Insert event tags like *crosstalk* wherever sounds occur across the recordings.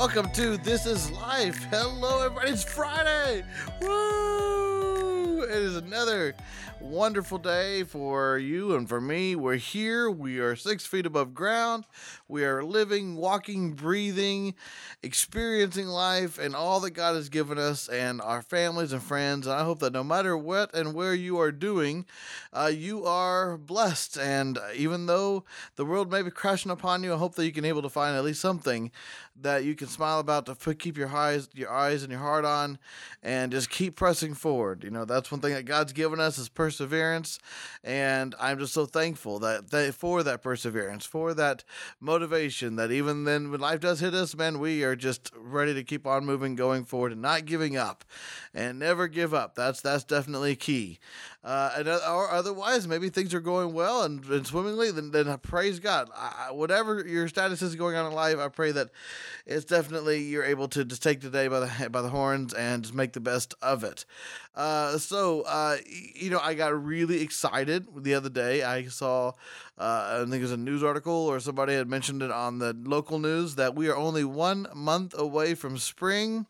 Welcome to This Is Life. Hello, everybody. It's Friday. Woo! It is another wonderful day for you and for me. We're here. We are six feet above ground. We are living, walking, breathing, experiencing life and all that God has given us and our families and friends. And I hope that no matter what and where you are doing, uh, you are blessed. And even though the world may be crashing upon you, I hope that you can able to find at least something that you can smile about to keep your eyes, your eyes and your heart on, and just keep pressing forward. You know, that's one thing that God's given us is perseverance, and I'm just so thankful that, that for that perseverance, for that motivation. That even then, when life does hit us, man, we are just ready to keep on moving, going forward, and not giving up, and never give up. That's that's definitely key. Uh, and uh, or otherwise, maybe things are going well and, and swimmingly. Then, then praise God. I, whatever your status is going on in life, I pray that it's definitely you're able to just take the day by the by the horns and just make the best of it. Uh, so uh, you know, I got really excited the other day. I saw, uh, I think it was a news article or somebody had mentioned it on the local news that we are only one month away from spring.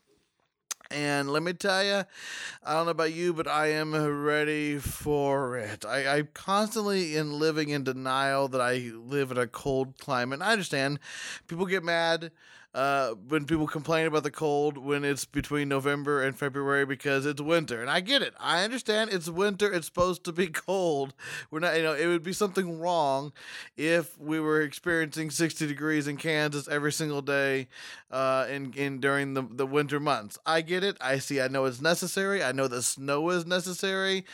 And let me tell you, I don't know about you, but I am ready for it. I, I'm constantly in living in denial that I live in a cold climate. I understand people get mad uh, when people complain about the cold when it's between November and February because it's winter. And I get it. I understand it's winter. It's supposed to be *laughs* cold. We're not, you know, it would be something wrong if we were experiencing 60 degrees in Kansas every single day uh, in, in during the, the winter months. I get it. I see. I know it's necessary. I know the snow is necessary.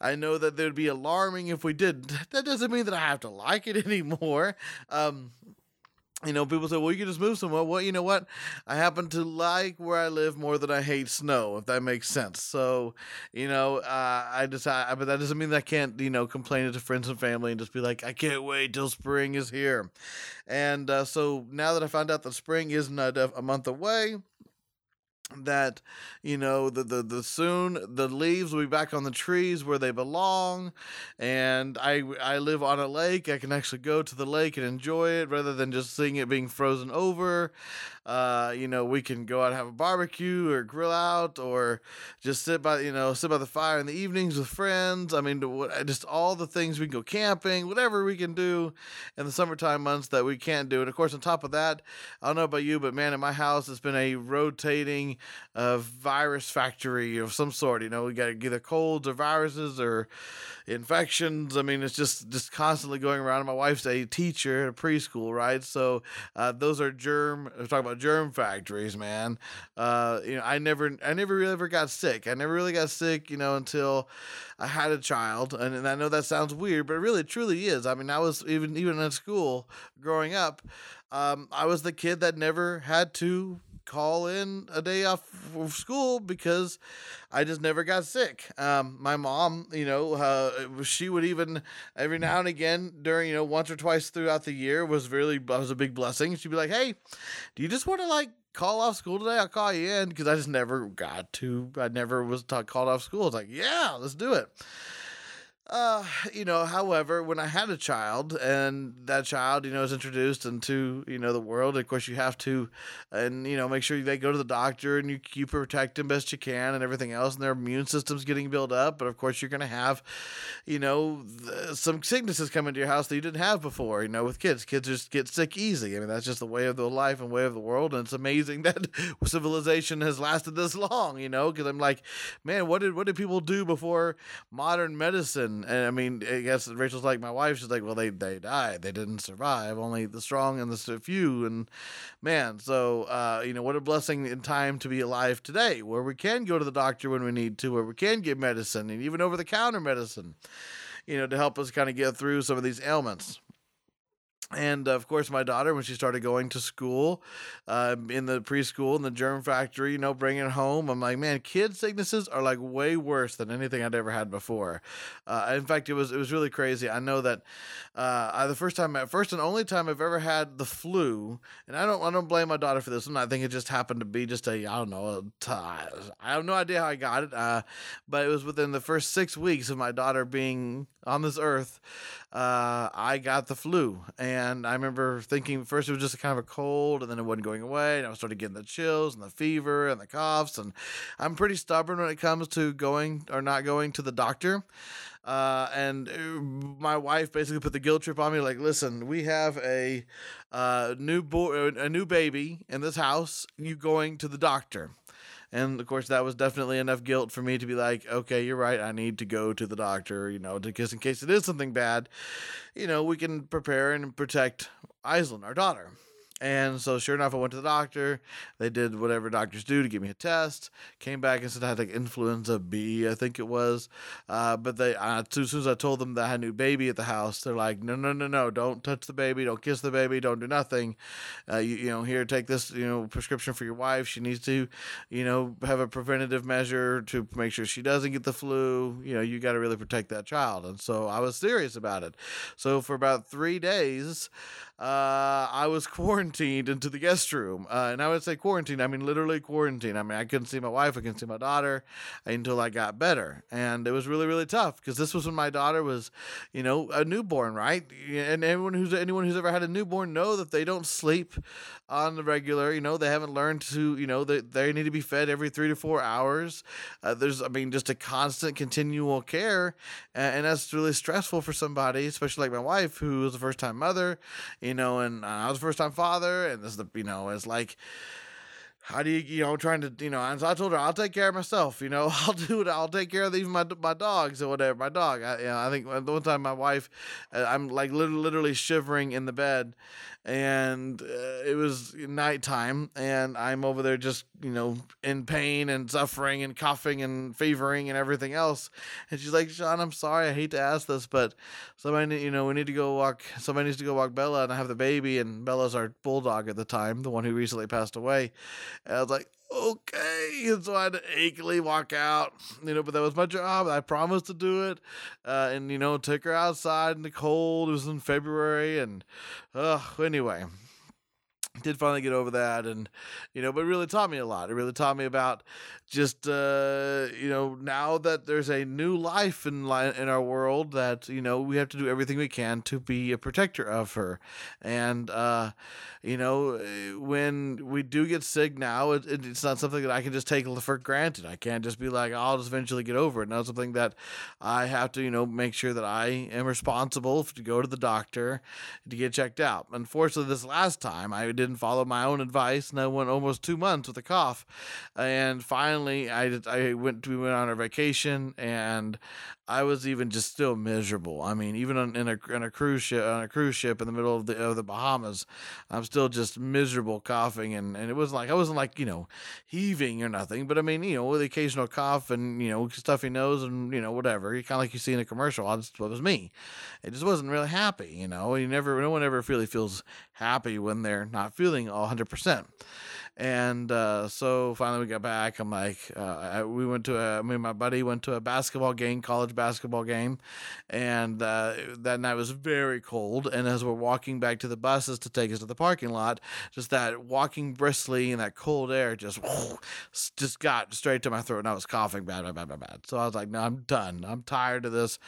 I know that would be alarming if we didn't. That doesn't mean that I have to like it *laughs* anymore. Um, you know, people say, well, you can just move somewhere. Well, you know what? I happen to like where I live more than I hate snow, if that makes sense. So, you know, uh, I just, I, but that doesn't mean that I can't, you know, complain it to friends and family and just be like, I can't wait till spring is here. And uh, so now that I found out that spring isn't a, a month away, that you know the, the the soon the leaves will be back on the trees where they belong and i i live on a lake i can actually go to the lake and enjoy it rather than just seeing it being frozen over uh, you know, we can go out and have a barbecue or grill out or just sit by, you know, sit by the fire in the evenings with friends. I mean, just all the things we can go camping, whatever we can do in the summertime months that we can't do. And of course, on top of that, I don't know about you, but man, in my house, it's been a rotating uh, virus factory of some sort. You know, we got either colds or viruses or infections. I mean, it's just just constantly going around. My wife's a teacher at a preschool, right? So uh, those are germ. We're talking about germ factories, man. Uh, you know, I never, I never really ever got sick. I never really got sick, you know, until I had a child. And, and I know that sounds weird, but it really, truly is. I mean, I was even even in school growing up. Um, I was the kid that never had to call in a day off of school because I just never got sick. Um, my mom, you know, uh, she would even every now and again during, you know, once or twice throughout the year was really was a big blessing. She'd be like, "Hey, do you just want to like call off school today? I'll call you in because I just never got to. I never was t- called off school. It's like, yeah, let's do it." Uh, you know, however, when I had a child and that child, you know, is introduced into, you know, the world, of course you have to, and, you know, make sure they go to the doctor and you, you protect them best you can and everything else. And their immune system's getting built up. But of course, you're going to have, you know, some sicknesses come into your house that you didn't have before, you know, with kids. Kids just get sick easy. I mean, that's just the way of the life and way of the world. And it's amazing *laughs* that civilization has lasted this long, you know, because I'm like, man, what did, what did people do before modern medicine? And, I mean, I guess Rachel's like my wife. She's like, well, they they died. They didn't survive. Only the strong and the few. And man, so uh, you know, what a blessing in time to be alive today, where we can go to the doctor when we need to, where we can get medicine and even over the counter medicine, you know, to help us kind of get through some of these ailments and of course my daughter when she started going to school uh, in the preschool in the germ factory you know bringing it home i'm like man kid sicknesses are like way worse than anything i'd ever had before. Uh, in fact it was it was really crazy. I know that uh, I, the first time first and only time i've ever had the flu and i don't i don't blame my daughter for this one i think it just happened to be just a i don't know I have no idea how i got it uh, but it was within the first six weeks of my daughter being on this earth, uh, I got the flu. And I remember thinking first it was just kind of a cold and then it wasn't going away. And I started getting the chills and the fever and the coughs. And I'm pretty stubborn when it comes to going or not going to the doctor. Uh, and uh, my wife basically put the guilt trip on me like listen we have a uh, new boy a new baby in this house you going to the doctor and of course, that was definitely enough guilt for me to be like, okay, you're right. I need to go to the doctor, you know, because in case it is something bad, you know, we can prepare and protect Aislinn, our daughter. And so, sure enough, I went to the doctor. They did whatever doctors do to give me a test. Came back and said I had like influenza B, I think it was. Uh, but they, as soon as I told them that I had a new baby at the house, they're like, no, no, no, no, don't touch the baby, don't kiss the baby, don't do nothing. Uh, you, you know, here, take this, you know, prescription for your wife. She needs to, you know, have a preventative measure to make sure she doesn't get the flu. You know, you got to really protect that child. And so I was serious about it. So for about three days, uh, I was quarantined into the guest room. Uh, and I would say quarantine, I mean literally quarantine. I mean, I couldn't see my wife, I couldn't see my daughter until I got better. And it was really, really tough because this was when my daughter was, you know, a newborn, right? And anyone who's anyone who's ever had a newborn know that they don't sleep on the regular. You know, they haven't learned to, you know, they, they need to be fed every three to four hours. Uh, there's, I mean, just a constant, continual care. And, and that's really stressful for somebody, especially like my wife, who was a first time mother know, and I was first time father, and this is the, you know, it's like, how do you, you know, trying to, you know, I told her, I'll take care of myself, you know, *laughs* I'll do it, I'll take care of even my, my dogs or whatever, my dog. I, you know, I think the one time my wife, uh, I'm like literally shivering in the bed, and uh, it was nighttime and i'm over there just you know in pain and suffering and coughing and fevering and everything else. And she's like sean i'm sorry i hate to ask this but somebody you know we need to go walk somebody needs to go walk bella and i have the baby and bella's our bulldog at the time the one who recently passed away. And i was like okay. And so I had to achy walk out, you know, but that was my job. I promised to do it. Uh, and, you know, took her outside in the cold. It was in February. And, uh, anyway, did finally get over that and you know but it really taught me a lot. It really taught me about just uh, you know now that there's a new life in in our world that you know we have to do everything we can to be a protector of her. And uh, you know when we do get sick now it, it, it's not something that I can just take for granted. I can't just be like I'll just eventually get over it. Now it's something that I have to you know make sure that I am responsible to go to the doctor to get checked out. Unfortunately this last time I didn't follow my own advice and I went almost two months with a cough and finally I I went we went on our vacation and I was even just still miserable. I mean, even on, in a in a cruise ship on a cruise ship in the middle of the of the Bahamas, I'm still just miserable, coughing, and, and it wasn't like I wasn't like you know heaving or nothing, but I mean you know with the occasional cough and you know stuffy nose and you know whatever, kind of like you see in a commercial. Oh, That's what was me. It just wasn't really happy, you know. You never, no one ever really feels happy when they're not feeling all hundred percent. And uh, so finally we got back. I'm like, uh, I, we went to a, me and my buddy went to a basketball game, college basketball game, and uh, that night was very cold. And as we're walking back to the buses to take us to the parking lot, just that walking briskly in that cold air just just got straight to my throat, and I was coughing bad, bad, bad, bad, bad. So I was like, no, I'm done. I'm tired of this.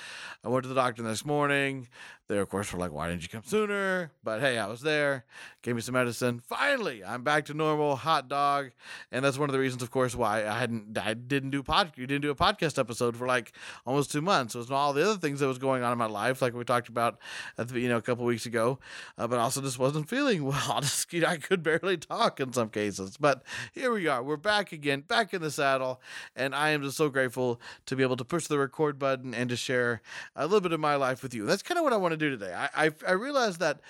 I went to the doctor the next morning. They, of course, were like, why didn't you come sooner? But hey, I was there, gave me some medicine. Finally, I'm back to normal, hot dog. And that's one of the reasons, of course, why I hadn't, I didn't do pod, you didn't do a podcast episode for like almost two months. It was all the other things that was going on in my life, like we talked about, at the, you know, a couple weeks ago. Uh, but also just wasn't feeling *laughs* well. Just, you know, I could barely talk in some cases. But here we are. We're back again, back in the saddle. And I am just so grateful to be able to push the record button and to share a little bit of my life with you. That's kind of what I want to do today. I I, I realized that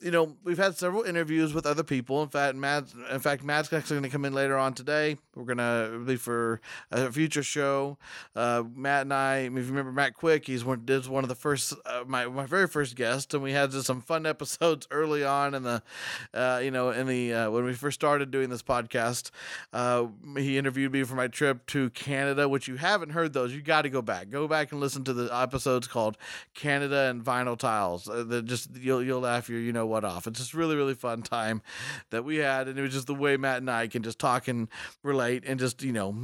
you know, we've had several interviews with other people. In fact, Matt, in fact, Matt's actually going to come in later on today. We're going to be for a future show. Uh, Matt and I, if you remember Matt Quick, he's one, is one of the first, uh, my, my very first guest. And we had some fun *laughs* episodes early on in the, uh, you know, in the, uh, when we first started doing this podcast. Uh, he interviewed me for my trip to Canada, which you haven't heard those. You got to go back. Go back and listen to the episodes called Canada and Vinyl Tiles. That just, you'll, you'll laugh. You, you know, what off. It's just really, really fun time that we had. And it was just the way Matt and I can just talk and relate and just you know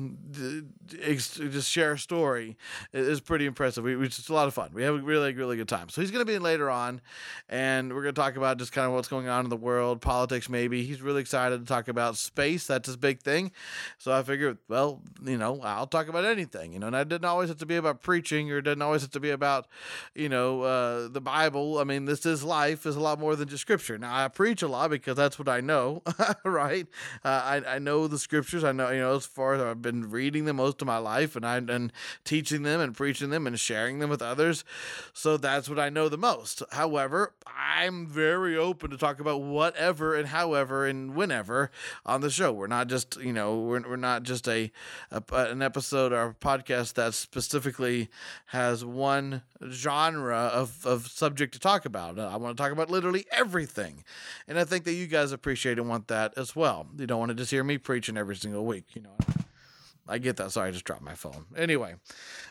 just share a story is pretty impressive. We, it's just a lot of fun. We have a really really good time. So he's going to be in later on, and we're going to talk about just kind of what's going on in the world, politics maybe. He's really excited to talk about space. That's his big thing. So I figured, well, you know, I'll talk about anything. You know, and it didn't always have to be about preaching or it didn't always have to be about, you know, uh, the Bible. I mean, this is life is a lot more than just scripture. Now I preach a lot because that's what I know, *laughs* right? Uh, I I know the scriptures. I know you know as far as I've been reading them most of my life, and I've been teaching them and preaching them and sharing them with others. So that's what I know the most. However, I'm very open to talk about whatever and however and whenever on the show. We're not just you know we're we're not just a, a an episode or a podcast that specifically has one genre of of subject to talk about. I want to talk about literally everything. And I think that you guys appreciate and want that as well. You don't want to just hear me preaching every single week, you know. I get that. Sorry, I just dropped my phone. Anyway,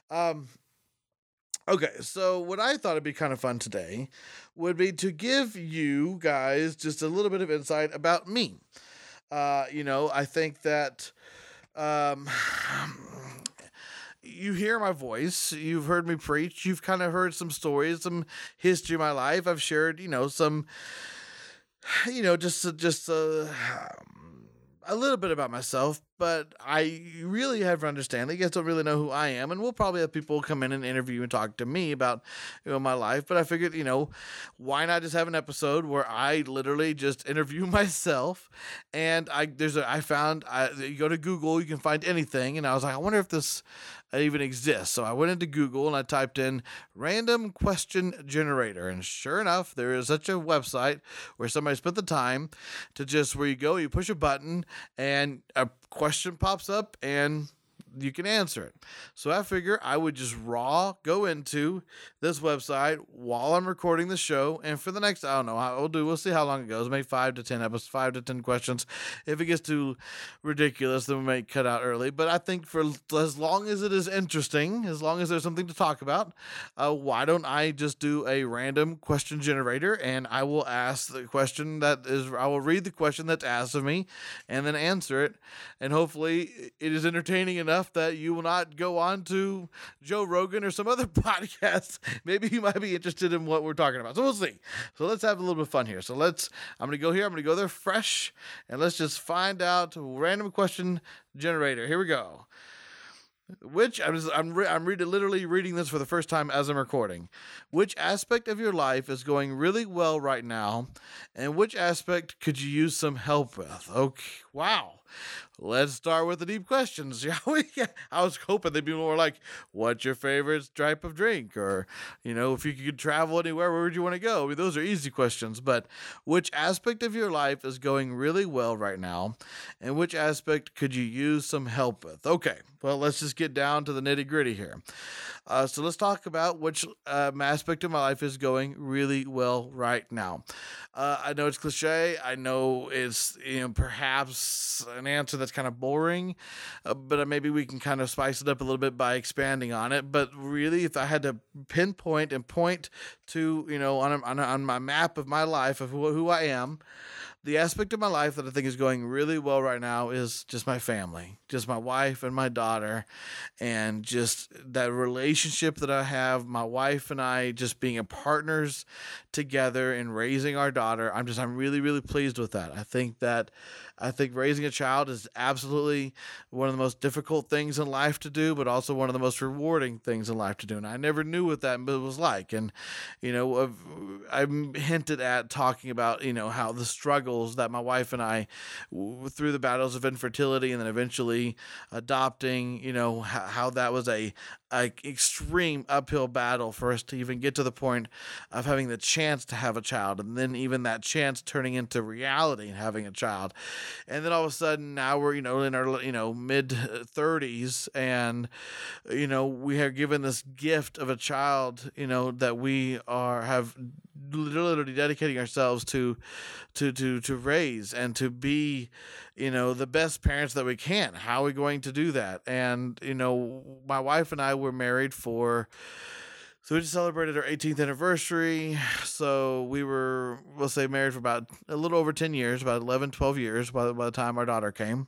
um, okay. So what I thought would be kind of fun today would be to give you guys just a little bit of insight about me. Uh, you know, I think that um, you hear my voice. You've heard me preach. You've kind of heard some stories, some history of my life. I've shared, you know, some, *sighs* you know, just just uh, a little bit about myself, but I really have to understand that you guys don't really know who I am, and we'll probably have people come in and interview and talk to me about you know my life. But I figured, you know, why not just have an episode where I literally just interview *laughs* myself? And I there's a I found I you go to Google, you can find anything, and I was like, I wonder if this even exists. So I went into Google and I typed in random question generator. And sure enough, there is such a website where somebody spent the time to just where you go, you push a button and a question pops up and you can answer it. So I figure I would just raw go into this website while I'm recording the show, and for the next I don't know how we'll do. We'll see how long it goes. Maybe five to ten episodes, five to ten questions. If it gets too ridiculous, then we may cut out early. But I think for as long as it is interesting, as long as there's something to talk about, uh, why don't I just do a random question generator and I will ask the question that is I will read the question that's asked of me, and then answer it, and hopefully it is entertaining enough enough that you will not go on to Joe Rogan or some other *laughs* podcast. Maybe you might be interested in what we're talking about. So we'll see. So let's have a little bit of fun here. So let's, I'm going to go here. I'm going to go there fresh and let's just find out random question generator. Here we go. Which I'm just, I'm re- I'm reading literally reading this for the first time as I'm recording. Which aspect of your life is going really well right now, and which aspect could you use some help with? Okay, wow. Let's start with the deep questions, *laughs* shall we? I was hoping they'd be more like, "What's your favorite type of drink?" or, you know, if you could travel anywhere, where would you want to go? I mean, those are easy questions. But which aspect of your life is going really well right now, and which aspect could you use some help with? Okay, well, let's just get down to the nitty gritty here. Uh, so let's talk about which um, aspect of my life is going really well right now. Uh, I know it's cliche. I know it's you know perhaps an answer that's kind of boring, uh, but maybe we can kind of spice it up a little bit by expanding on it. But really, if I had to pinpoint and point to you know on a, on, a, on my map of my life of who, who I am, the aspect of my life that I think is going really well right now is just my family, just my wife and my daughter, and just that relationship that I have, my wife and I just being partners together in raising our daughter. I'm just, I'm really, really pleased with that. I think that I think raising a child is absolutely one of the most difficult things in life to do, but also one of the most rewarding things in life to do. And I never knew what that was like. And, you know, I'm hinted at talking about, you know, how the struggles that my wife and I, through the battles of infertility and then eventually adopting, you know, how that was a, a extreme uphill battle for us to even get to the point of having the chance to have a child and then even that chance turning into reality and having a child. And then all of a sudden now we're you know in our you know mid 30s and you know we are given this gift of a child you know that we are have literally dedicating ourselves to to to to raise and to be you know the best parents that we can. How are we going to do that? And you know my wife and i were married for So we just celebrated our 18th anniversary. So we were, we'll say, married for about a little over 10 years, about 11, 12 years by, by the time our daughter came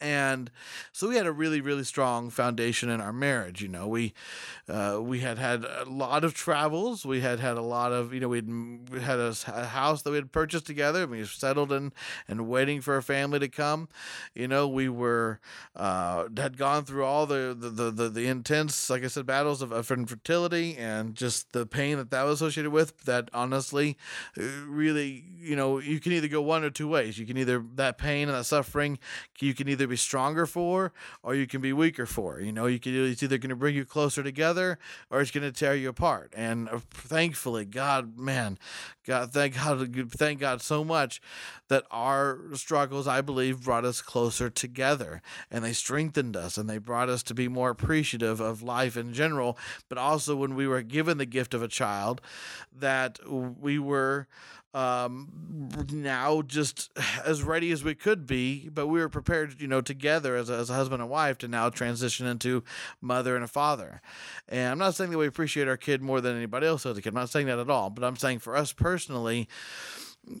and so we had a really really strong foundation in our marriage you know. We uh, we had had a lot of travels. We had had a lot of you know we had a, a, house that we had purchased together we settled in and waiting for a family to come. You know we were uh, had gone through all the the, the the, the intense like i said battles of, of infertility and just the pain that that was associated with that honestly uh, really you know you can either go one or two ways. You can either that pain and that suffering you can either be stronger for or you can be weaker for. You know, you can it's either going to bring you closer together or it's going to tear you apart. And uh, thankfully, God, man, God, thank God, thank God so much that our struggles, I believe, brought us closer together and they strengthened us and they brought us to be more appreciative of life in general. But also when we were given the gift of a child, that we were um, now just as ready as we could be, but we were prepared, you know, together as a, as a husband and wife to now transition into mother and a father. And I'm not saying that we appreciate our kid more than anybody else as a kid. I'm not saying that at all, but I'm saying for us personally,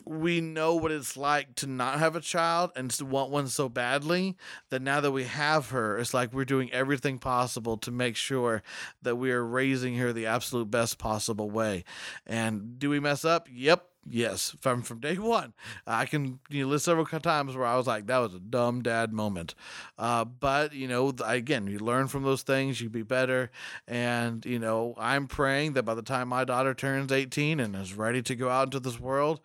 we know what it's like to not have a child and to want one so badly that now that we have her, it's like we're doing everything possible to make sure that we are raising her the absolute best possible way. And do we mess up? Yep, Yes, from from day one, I can you know, list several times where I was like, "That was a dumb dad moment," uh, but you know, again, you learn from those things, you be better, and you know, I'm praying that by the time my daughter turns 18 and is ready to go out into this world,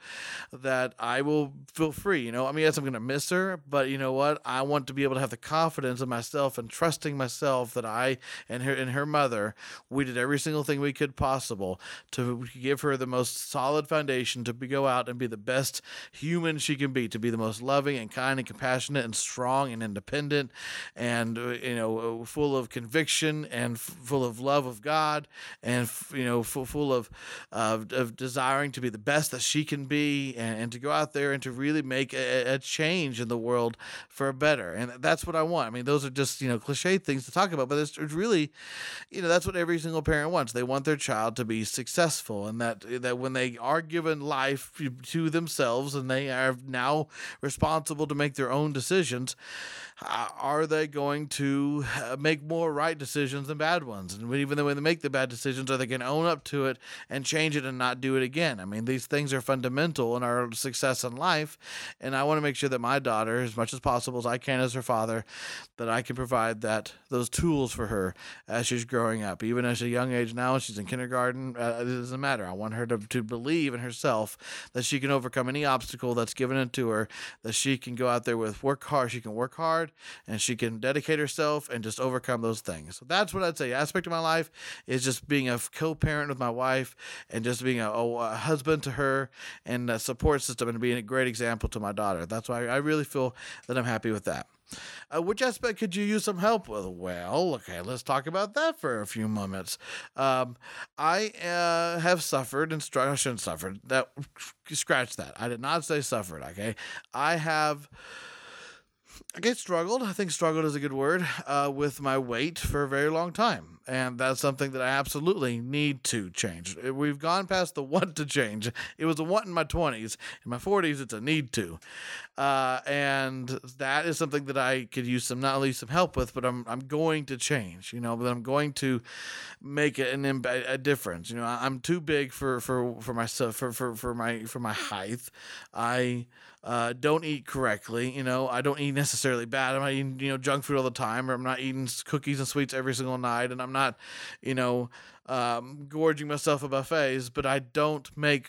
that I will feel free. You know, I mean, yes, I'm gonna miss her, but you know what? I want to be able to have the confidence in myself and trusting myself that I and her and her mother, we did every single thing we could possible to give her the most solid foundation to to go out and be the best human she can be, to be the most loving and kind and compassionate and strong and independent and, uh, you know, uh, full of conviction and f- full of love of God and, you know, full, full of, uh, of desiring to be the best that she can be and, and to go out there and to really make a, a change in the world for better. And that's what I want. I mean, those are just, you know, cliche things to talk about, but it's, it's really, you know, that's what every single parent wants. They want their child to be successful and that, that when they are given life, to themselves and they are now responsible to make their own decisions are they going to uh, make more right decisions than bad ones? And even when they make the bad decisions, are they going to own up to it and change it and not do it again? I mean, these things are fundamental in our success in life. And I want to make sure that my daughter, as much as possible as I can as her father, that I can provide that those tools for her as she's growing up. Even at a young age now, she's in kindergarten, uh, it doesn't matter. I want her to, to believe in herself that she can overcome any obstacle that's given into her, that she can go out there with work hard. She can work hard and she can dedicate herself and just overcome those things. So that's what I'd say. Aspect of my life is just being a co-parent with my wife and just being a, a husband to her and a support system and being a great example to my daughter. That's why I really feel that I'm happy with that. Uh, which aspect could you use some help with? Well, okay, let's talk about that for a few moments. Um, I uh, have suffered and struggled. Suffered. That scratch that. I did not say suffered. Okay, I have I get struggled. I think struggled is a good word uh, with my weight for a very long time, and that's something that I absolutely need to change. We've gone past the want to change. It was a want in my twenties. In my forties, it's a need to, uh, and that is something that I could use some not only some help with, but I'm I'm going to change. You know, but I'm going to make an a difference. You know, I'm too big for for for myself for for for my for my height. I uh, don't eat correctly. You know, I don't eat necessarily bad. I'm not eating, you know, junk food all the time, or I'm not eating cookies and sweets every single night, and I'm not, you know, um, gorging myself at buffets. But I don't make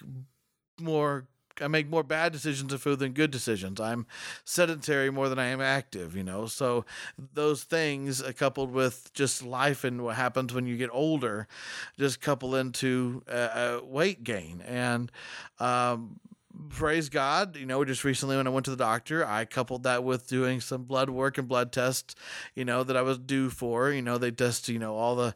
more. I make more bad decisions of food than good decisions. I'm sedentary more than I am active, you know. So those things, uh, coupled with just life and what happens when you get older, just couple into uh, uh, weight gain and. Um, praise God, you know, just recently when I went to the doctor, I coupled that with doing some blood work and blood tests, you know, that I was due for. You know, they test, you know, all the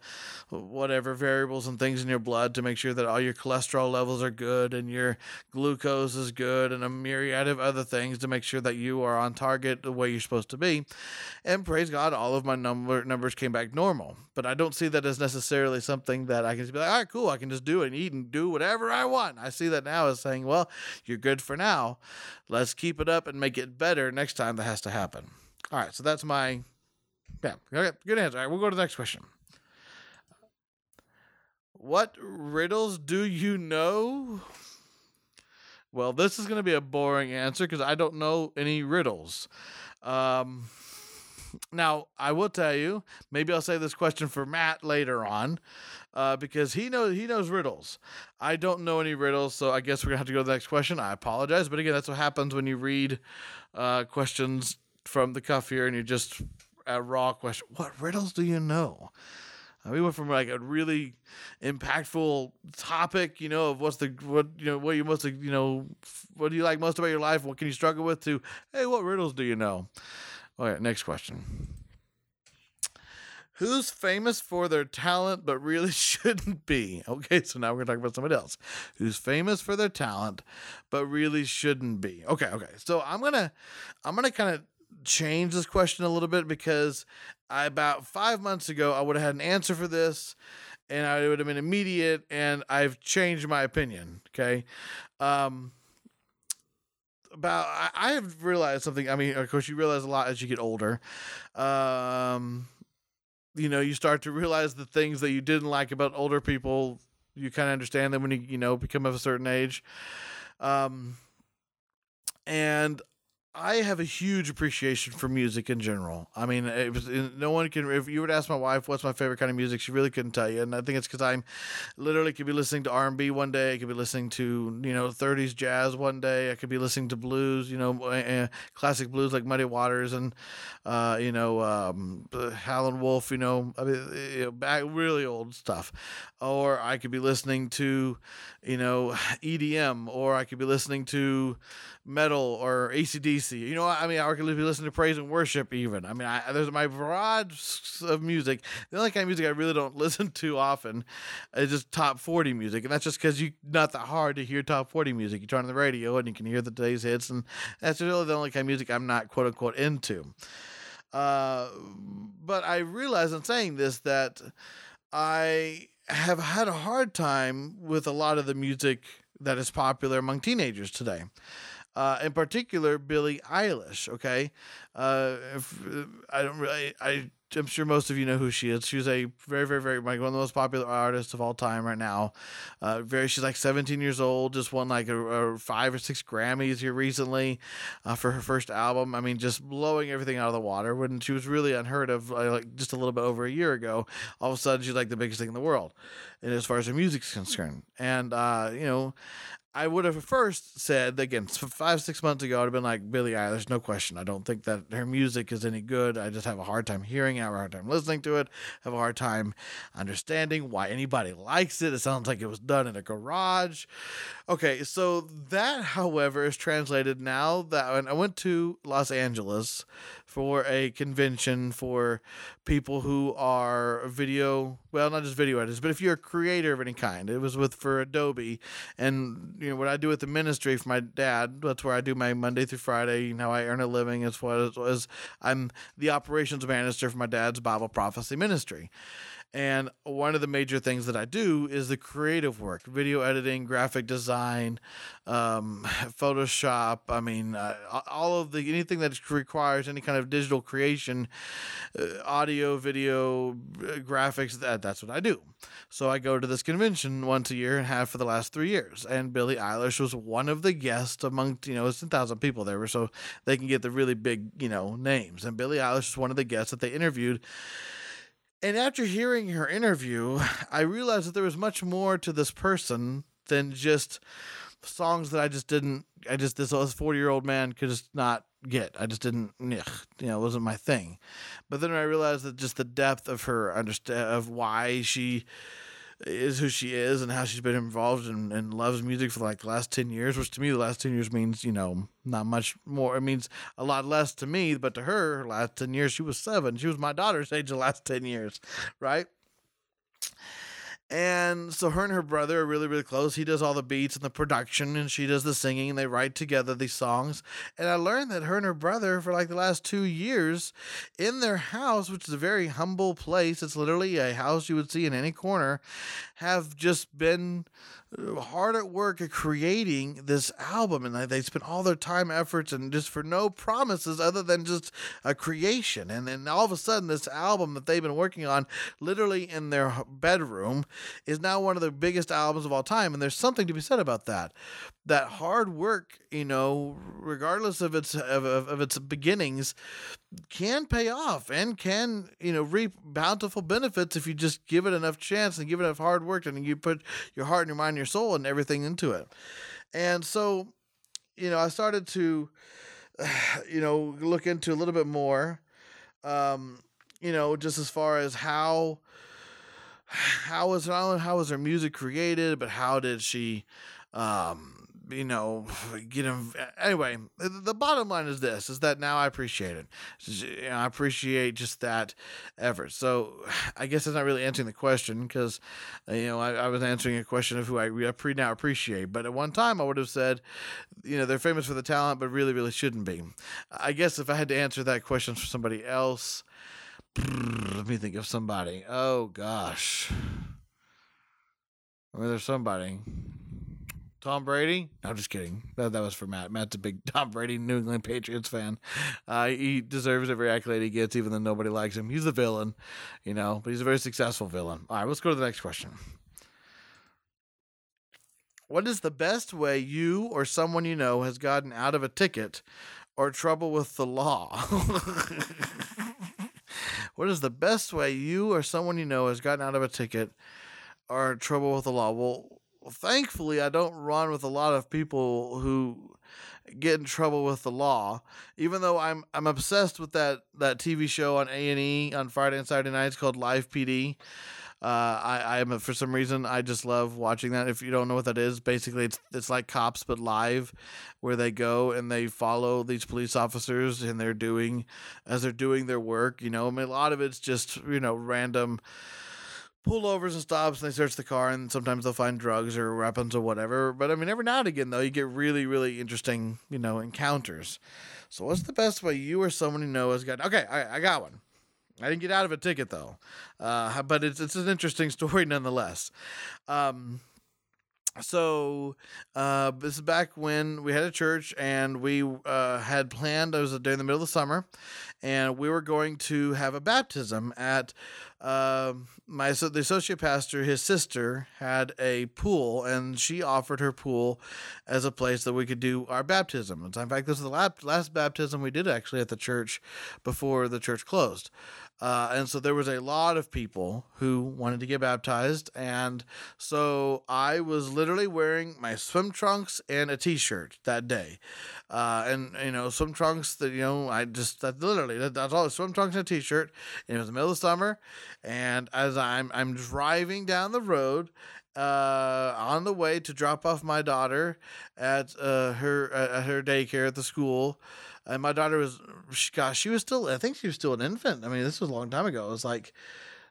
whatever variables and things in your blood to make sure that all your cholesterol levels are good and your glucose is good and a myriad of other things to make sure that you are on target the way you're supposed to be. And praise God, all of my number numbers came back normal. But I don't see that as necessarily something that I can just be like, all right, cool, I can just do it and eat and do whatever I want. I see that now as saying, well, you're good for now. Let's keep it up and make it better next time that has to happen. All right, so that's my yeah, okay, good answer. All right, we'll go to the next question. What riddles do you know? Well, this is going to be a boring answer because I don't know any riddles. Um, now, I will tell you, maybe I'll say this question for Matt later on, uh, because he knows he knows riddles. I don't know any riddles, so I guess we're gonna have to go to the next question. I apologize, but again, that's what happens when you read uh, questions from the cuff here, and you just a raw question. What riddles do you know? Uh, we went from like a really impactful topic, you know, of what's the what you know what you most you know what do you like most about your life? What can you struggle with? To hey, what riddles do you know? All right, next question. Who's famous for their talent but really *laughs* shouldn't be? Okay, so now we're gonna talk about somebody else who's famous for their talent but really shouldn't be. Okay, okay. So I'm gonna I'm gonna kind of change this question a little bit because I, about five months ago I would have had an answer for this and I would have been immediate and I've changed my opinion. Okay. Um about I, I have realized something. I mean, of course, you realize a lot as you get older. Um, you know, you start to realize the things that you didn't like about older people. You kind of understand them when you you know become of a certain age. Um, and I have a huge appreciation for music in general. I mean, it was, no one can. If you would ask my wife what's my favorite kind of music, she really couldn't tell you. And I think it's because I'm literally could be listening to R and B one day, I could be listening to you know 30s jazz one day, I could be listening to blues, you know, uh, classic blues like Muddy Waters and uh, you know um, Howlin' Wolf, you know, I mean, know, back really old stuff. Or I could be listening to you know EDM, or I could be listening to metal or ACDC. You know, I mean, I be listening to praise and worship even. I mean, I, there's my broad of music. The only kind of music I really don't *laughs* listen to often is just top 40 music. And that's just because you're not that hard to hear top 40 music. You turn on the radio and you can hear the day's hits. And that's really the only kind of music I'm not quote unquote into. Uh, but I realize in saying this that I have had a hard time with a lot of the music that is popular among teenagers today uh, in particular Billie Eilish. Okay, uh, if, I don't really, I I'm sure most of you know who she is. She's a very, very, very like one of the most popular artists of all time right now. Uh, very, she's like 17 years old. Just won like a, a five or six Grammys here recently uh, for her first album. I mean, just blowing everything out of the water. When she was really unheard of, uh, like just a little bit over a year ago, all of a sudden she's like the biggest thing in the world, and as far as her music's concerned. And uh, you know, I would have first said again five six months ago I'd have been like Billie Eilish, no question. I don't think that her music is any good. I just have a hard time hearing it, I have a hard time listening to it, have a hard time understanding why anybody likes it. It sounds like it was done in a garage. Okay, so that, however, is translated now that when I went to Los Angeles for a convention for people who are video, well, not just video editors, but if you're a creator of any kind. It was with for Adobe, and you know what I do with the ministry for my dad. That's where I do my Monday through Friday. You know, I earn a living well as I'm the operations manager for my dad's Bible prophecy ministry. And one of the major things that I do is the creative work video editing, graphic design, um, *laughs* Photoshop. I mean, uh, all of the anything that requires any kind of digital creation, uh, audio, video, uh, graphics, that, that's what I do. So I go to this convention once a year and have for the last three years. And Billie Eilish was one of the guests among, you know, it's 10,000 people there, so they can get the really big, you know, names. And Billie Eilish was one of the guests that they interviewed. And after hearing her interview, *sighs* I realized that there was much more to this person than just songs that I just didn't. I just this 40 year old man could just not get. I just didn't. *sniffs* You know, it wasn't my thing. But then I realized that just the depth of her understand of why she is who she is and how she's been involved and, and loves music for like the last 10 years, which to me, the last 10 years means, you know, not much more. It means a lot less to me, but to her, last 10 years, she was seven. She was my daughter's age the last 10 years, right? And so her and her brother are really, really close. He does all the beats and the production, and she does the singing, and they write together these songs. And I learned that her and her brother, for like the last two years, in their house, which is a very humble place, it's literally a house you would see in any corner, have just been hard at work at creating this album and they spent all their time efforts and just for no promises other than just a creation. And then all of a sudden this album that they've been working on literally in their bedroom is now one of the biggest albums of all time and there's something to be said about that that hard work, you know, regardless of its of, of, its beginnings, can pay off and can you know reap bountiful benefits if you just give it enough chance and give it enough hard work and you put your heart and your mind, and your soul, and everything into it. And so, you know, I started to, *sighs* you know, look into a little bit more, um, you know, just as far as how *sighs* how was not only how was her music created, but how did she um you know, *sighs* get him. Anyway, the bottom line is this: is that now I appreciate it. I appreciate just that effort. So *sighs* I guess it's not really answering the question because, uh, you know, I, I, was answering a question of who I, pre now appreciate. But at one time, I would have said, you know, they're famous for the talent, but really, really shouldn't be. I guess if I had to answer that question for somebody else, let me think of somebody. Oh gosh. I mean, there's somebody. Tom Brady? No, just kidding. That, that was for Matt. Matt's a big *laughs* Tom Brady New England Patriots fan. Uh, he deserves every accolade he gets, even though nobody likes him. He's a villain, you know, but he's a very successful villain. All right, let's go to the next question. What is the best way you or someone you know has gotten out of a ticket or trouble with the law? *laughs* what is the best way you or someone you know has gotten out of a ticket or trouble with the law? Well, well, thankfully, I don't run with a lot of people who get in trouble with the law. Even though I'm I'm obsessed with that that TV show on A and E on Friday and Saturday nights called Live PD. Uh, I I am for some reason I just love watching that. If you don't know what that is, basically it's it's like cops but live, where they go and they follow these police officers and they're doing as they're doing their work. You know, I mean a lot of it's just you know random pullovers and stops and they search the car and sometimes they'll find drugs or weapons or whatever. But I mean, every now and again though, you get really, really interesting, you know, encounters. So what's the best way you or someone you know has got? Okay, I, I got one. I didn't get out of a ticket though, uh, but it's it's an interesting *laughs* story nonetheless. Um, so uh, this is back when we had a church and we uh, had planned. It was during the middle of the summer, and we were going to have a baptism at uh, my the associate pastor. His sister had a pool, and she offered her pool as a place that we could do our baptism. In fact, this is the last, last baptism we did actually at the church before the church closed. Uh, and so there was a lot of people who wanted to get baptized. And so I was literally wearing my swim trunks and a t shirt that day. Uh, and, you know, swim trunks that, you know, I just, that literally, that, that's all swim trunks and a t shirt. And it was the middle of summer. And as I'm, I'm driving down the road, uh, on the way to drop off my daughter at uh, her at her daycare at the school, and my daughter was, gosh, she was still, I think she was still an infant. I mean, this was a long time ago. It was like,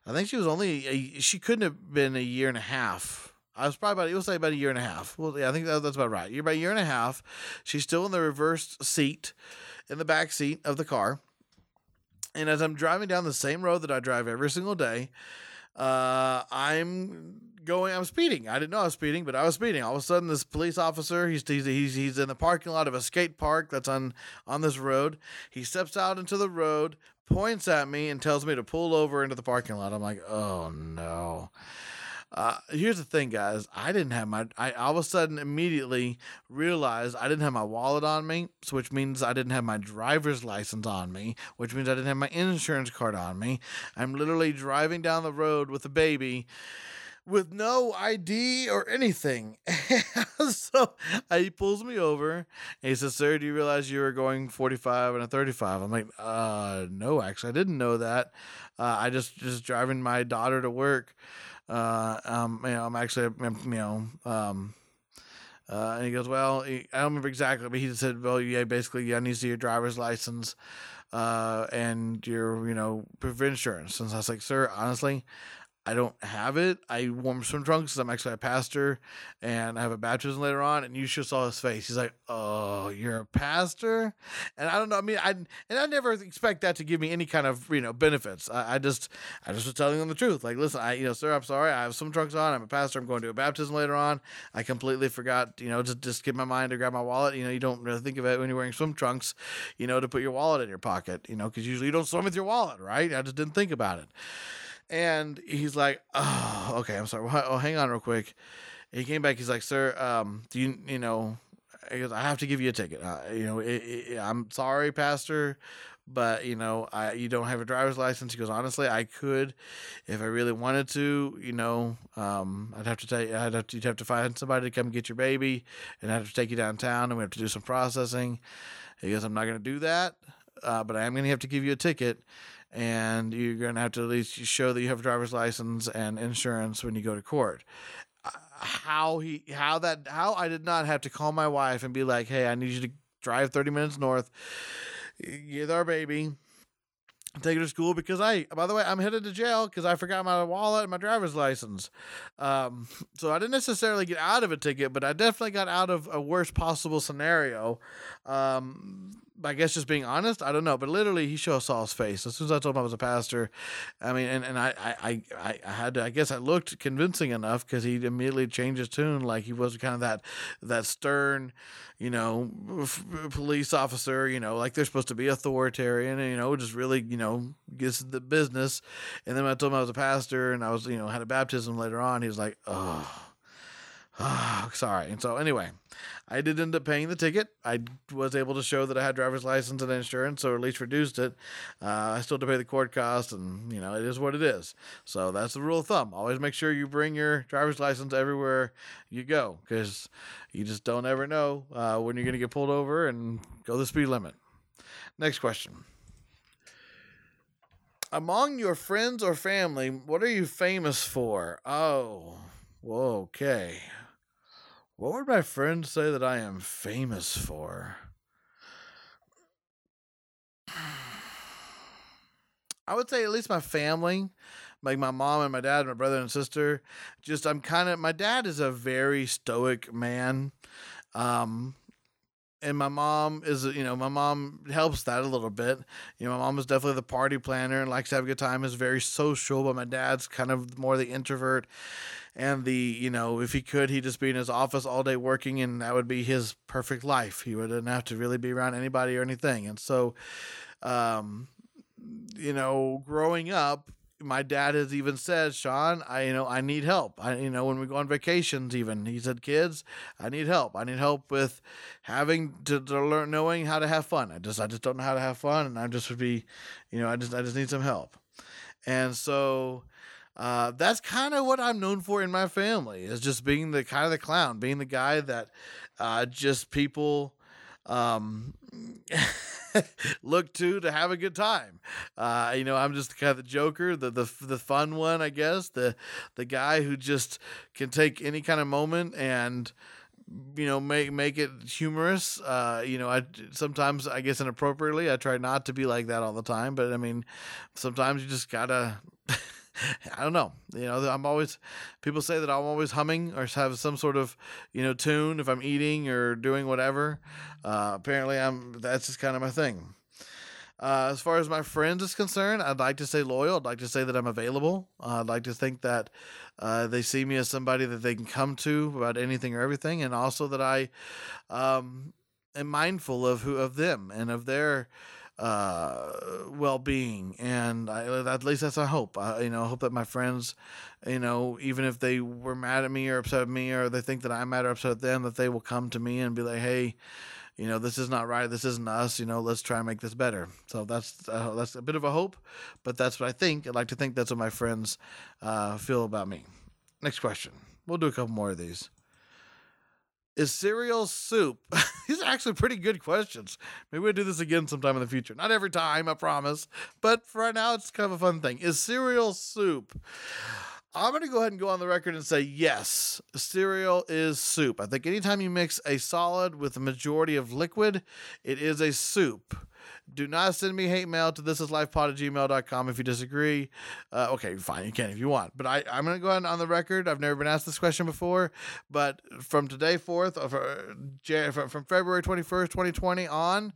I think she was only, a, she couldn't have been a year and a half. I was probably about, we'll say about a year and a half. Well, yeah, I think that, that's about right. You're about a year and a half. She's still in the reversed seat, in the back seat of the car. And as I'm driving down the same road that I drive every single day, uh, I'm going. I'm speeding. I didn't know I was speeding, but I was speeding. All of a sudden, this police officer, he's he's he's, he's in the parking lot of a skate park that's on on this road. He steps out into the road, points at me, and tells me to pull over into the parking lot. I'm like, oh no. Uh, here's the thing, guys. I didn't have my. I all of a sudden immediately realized I didn't have my wallet on me, which means I didn't have my driver's license on me, which means I didn't have my insurance card on me. I'm literally driving down the road with a baby with no ID or anything. *laughs* so he pulls me over and he says, Sir, do you realize you were going 45 and a 35? I'm like, uh, no, actually, I didn't know that. Uh, I just, just driving my daughter to work. Uh, um, you know, I'm actually, you know, um, uh, and he goes, well, I don't remember exactly, but he said, well, yeah, basically, yeah, I need to see your driver's license uh, and your, you know, proof of insurance. And I was like, sir, honestly, I don't have it. I warm swim trunks because I'm actually a pastor and I have a baptism later on. And you should saw his face. He's like, "Oh, you're a pastor," and I don't know. I mean, I and I never expect that to give me any kind of you know benefits. I, I just I just was telling them the truth. Like, listen, I you know, sir, I'm sorry. I have swim trunks on. I'm a pastor. I'm going to a baptism later on. I completely forgot. You know, just just get my mind to grab my wallet. You know, you don't really think of it when you're wearing swim trunks. You know, to put your wallet in your pocket. You know, because usually you don't swim with your wallet, right? I just didn't think about it. And he's like, oh, okay, I'm sorry. Oh, hang on real quick. he came back. He's like, sir, um, do you, you know, goes, I have to give you a ticket. Uh, you know, it, it, I'm sorry, pastor, but you know, I you don't have a driver's license. He goes, honestly, I could, if I really wanted to. You know, um, I'd have to take, I'd have to, you'd have to find somebody to come get your baby, and I'd have to take you downtown, and we have to do some processing. He goes, I'm not going to do that, uh, but I am going to have to give you a ticket and you're going to have to at least show that you have a driver's license and insurance when you go to court uh, how he how that how I did not have to call my wife and be like, "Hey, I need you to drive 30 minutes north, get our baby, take her to school because I, by the way, I'm headed to jail because I forgot my wallet and my driver's license. Um, so I didn't necessarily get out of a ticket, but I definitely got out of a worst possible scenario. Um, I guess just being honest, I don't know, but literally he showed saw his face as soon as I told him I was a pastor. I mean, and, and I, I, I, I had to, I guess I looked convincing enough because he immediately changed his tune, like he was kind of that that stern, you know, f- police officer, you know, like they're supposed to be authoritarian, and, you know, just really, you know, gets the business. And then I told him I was a pastor and I was, you know, had a baptism later on, he was like, Oh, *sighs* sorry. And so, anyway, I did end up paying the ticket. I was able to show that I had driver's license and insurance, so at least reduced it. Uh, I still had to pay the court cost, and you know it is what it is. So that's the rule of thumb. Always make sure you bring your driver's license everywhere you go, because you just don't ever know uh, when you're going to get pulled over and go the speed limit. Next question. Among your friends or family, what are you famous for? Oh, okay. What would my friends say that I am famous for? *sighs* I would say at least my family, like my mom and my dad, and my brother and sister. Just I'm kind of my dad is a very stoic man. Um, and my mom is you know my mom helps that a little bit. You know my mom is definitely the party planner and likes to have a good time is very social but my dad's kind of more the introvert and the you know if he could he'd just be in his office all day working and that would be his perfect life. He wouldn't have to really be around anybody or anything. And so um you know growing up my dad has even said, Sean, I you know I need help. I you know when we go on vacations, even he said, kids, I need help. I need help with having to, to learn knowing how to have fun. I just I just don't know how to have fun, and I just would be, you know, I just I just need some help. And so uh, that's kind of what I'm known for in my family is just being the kind of the clown, being the guy that uh, just people um, *laughs* *laughs* look to to have a good time. Uh, you know, I'm just kind of the joker, the the the fun one, I guess, the the guy who just can take any kind of moment and you know make make it humorous uh you know i sometimes i guess inappropriately i try not to be like that all the time but i mean sometimes you just gotta *laughs* I don't know. You know, I'm always people say that I'm always humming or have some sort of you know tune if I'm eating or doing whatever. Uh, apparently, I'm that's just kind of my thing. Uh, as far as my friends is concerned, I'd like to say loyal. I'd like to say that I'm available. Uh, I'd like to think that uh, they see me as somebody that they can come to about anything or everything, and also that I um, am mindful of who of them and of their uh, well-being. And I, at least that's a hope. I, you know I hope that my friends you know even if they were mad at me or upset at me or they think that i'm mad or upset at them that they will come to me and be like hey you know this is not right. This isn't us. You know let's try and make this better. So that's uh, that's a bit of a hope but that's what i think. I'd like to think that's what my friends uh, feel about me. Next question. We'll do a couple more of these. Is cereal soup? *laughs* These are actually pretty good questions. Maybe we'll do this again sometime in the future. Not every time, I promise. But for right now, it's kind of a fun thing. Is cereal soup? I'm going to go ahead and go on the record and say yes, cereal is soup. I think anytime you mix a solid with a majority of liquid, it is a soup. Do not send me hate mail to thisislifepod at gmail.com if you disagree. Uh, okay, fine, you can if you want. But I, I'm going to go ahead on the record. I've never been asked this question before, but from today forth, uh, from February 21st, 2020 on,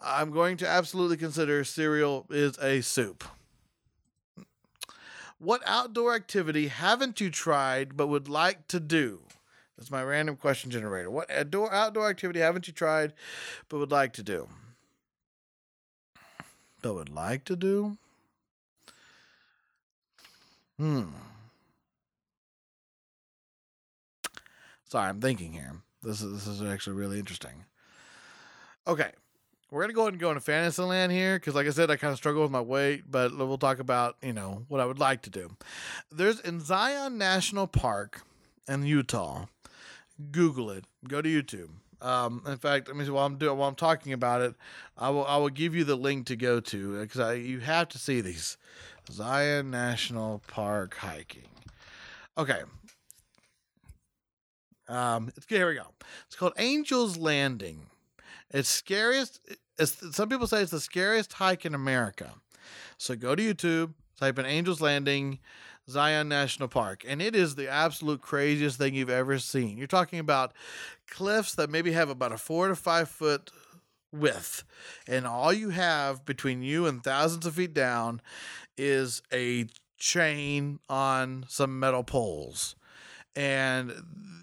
I'm going to absolutely consider cereal is a soup. What outdoor activity haven't you tried but would like to do? That's my random question generator. What outdoor activity haven't you tried but would like to do? But would like to do? Hmm. Sorry, I'm thinking here. This is this is actually really interesting. Okay. We're gonna go ahead and go into Fantasyland here because, like I said, I kind of struggle with my weight, but we'll talk about you know what I would like to do. There's in Zion National Park in Utah. Google it. Go to YouTube. Um, in fact, let me see, while I'm doing while I'm talking about it, I will I will give you the link to go to because you have to see these Zion National Park hiking. Okay. Um, here we go. It's called Angel's Landing. It's scariest. It's, some people say it's the scariest hike in America. So go to YouTube, type in Angel's Landing, Zion National Park, and it is the absolute craziest thing you've ever seen. You're talking about cliffs that maybe have about a four to five foot width, and all you have between you and thousands of feet down is a chain on some metal poles and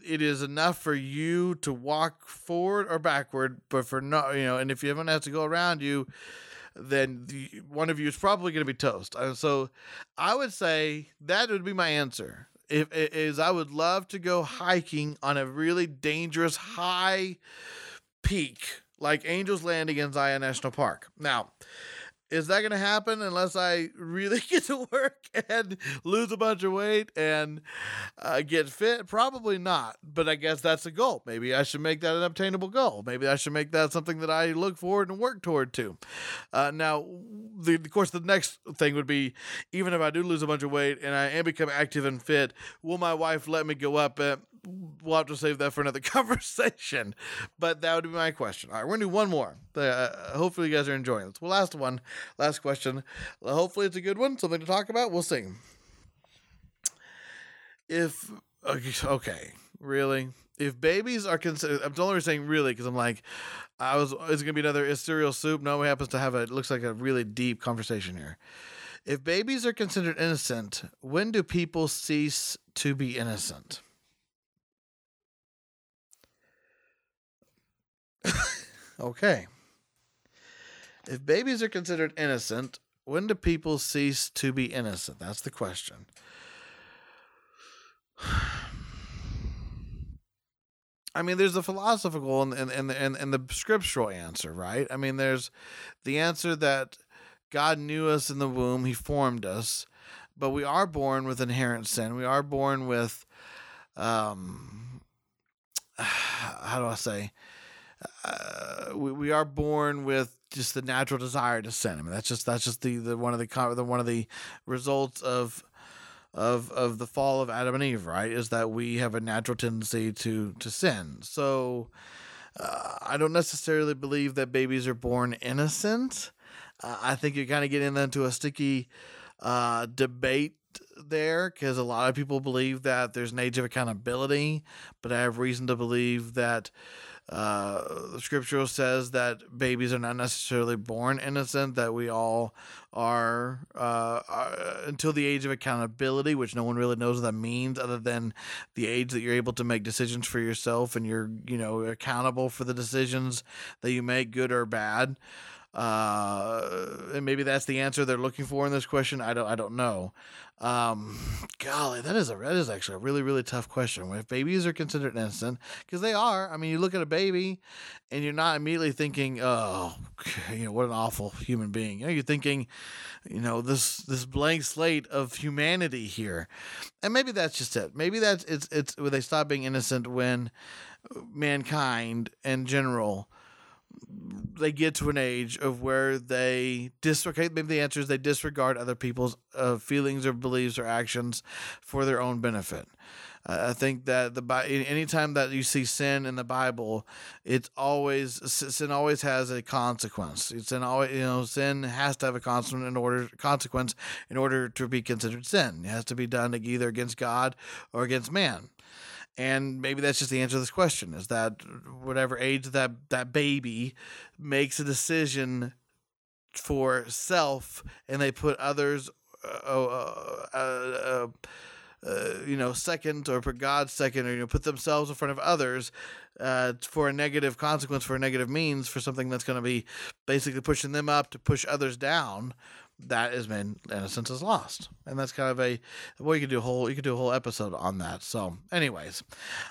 it is enough for you to walk forward or backward but for no you know and if you haven't had to go around you then the, one of you is probably going to be toast. And so i would say that would be my answer. If is i would love to go hiking on a really dangerous high peak like angels landing in zion national park. Now is that going to happen unless I really *laughs* get to work and lose a bunch of weight and uh, get fit? Probably not. But I guess that's a goal. Maybe I should make that an obtainable goal. Maybe I should make that something that I look forward and work toward to. Uh, now, the, of course, the next thing would be even if I do lose a bunch of weight and I am become active and fit, will my wife let me go up at we'll have to save that for another *laughs* conversation. But that would be my question. All right, we're gonna do one more. Uh, hopefully, you guys are enjoying this. Well, last one, last question. hopefully, it's a good one, something to talk about. We'll see. If okay, really, if babies are considered, I'm only saying really because I'm like, I was. Is it gonna be another cereal soup? No, it happens to have a. It looks like a really deep conversation here. If babies are considered innocent, when do people cease to be innocent? *laughs* okay. If babies are considered innocent, when do people cease to be innocent? That's the question. *sighs* I mean, there's the philosophical and, and, and, and, and the scriptural answer, right? I mean, there's the answer that God knew us in the womb, He formed us, but we are born with inherent sin. We are born with, um, *sighs* how do I say? uh, we, we are born with just the natural desire to sin. I mean, that's just that's just the, the one of the, the one of the results of of of the fall of Adam and Eve, right? Is that we have a natural tendency to to sin. So uh, I don't necessarily believe that babies are born innocent. Uh, I think you're kind of getting into a sticky uh, debate there because a lot of people believe that there's an age of accountability, but I have reason to believe that uh, the scripture says that babies are not necessarily born innocent, that we all are, uh, are, until the age of accountability, which no one really knows what that means other than the age that you're able to make decisions for yourself and you're, you know, accountable for the decisions that you make, good or bad. Uh, and maybe that's the answer they're looking for in this question. I don't I don't know. Um, golly, that is a that is actually a really really tough question. If babies are considered innocent, because they are. I mean, you look at a baby, and you're not immediately thinking, "Oh, you know, what an awful human being." You know, you're thinking, you know, this this blank slate of humanity here, and maybe that's just it. Maybe that's it's it's when they stop being innocent when mankind in general they get to an age of where they disregard. Maybe the answer is they disregard other people's uh, feelings or beliefs or actions for their own benefit. Uh, I think that the anytime that you see sin in the Bible, it's always sin always has a consequence. Sin always you know sin has to have a consequence in order consequence in order to be considered sin. It has to be done either against God or against man. And maybe that's just the answer to this question is that whatever age that that baby makes a decision for self and they put others uh, uh, uh, uh, you know, second or put God second, or you know, put themselves in front of others uh, for a negative consequence, for a negative means, for something that's going to be basically pushing them up to push others down that has been innocence is lost. And that's kind of a well you could do a whole you could do a whole episode on that. So anyways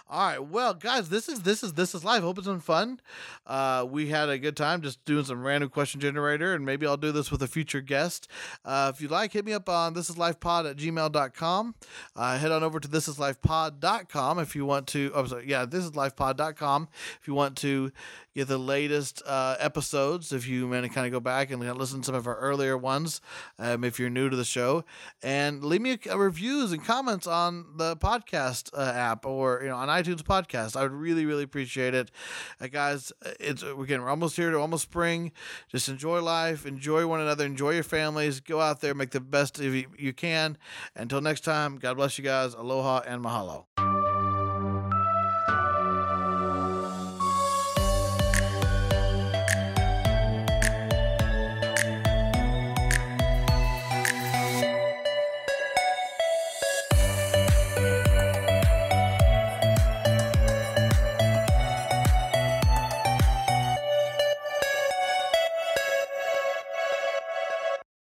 all right. Well guys this is this is this is live hope it's been fun. Uh we had a good time just doing some random question generator and maybe i'll do this with a future guest. Uh if you'd like hit me up on this is life pod at gmail.com uh head on over to this is life pod.com if you want to oh sorry yeah this is life pod.com if you want to get the latest uh, episodes if you want to kind of go back and listen to some of our earlier ones um, if you're new to the show. And leave me a, reviews and comments on the podcast uh, app or you know on itunes podcast. I would really really appreciate it. Uh, guys it's again we're almost here to almost spring. Just enjoy life enjoy one another enjoy your families. Go out there make the best of you, you can. Until next time god bless you guys. Aloha and mahalo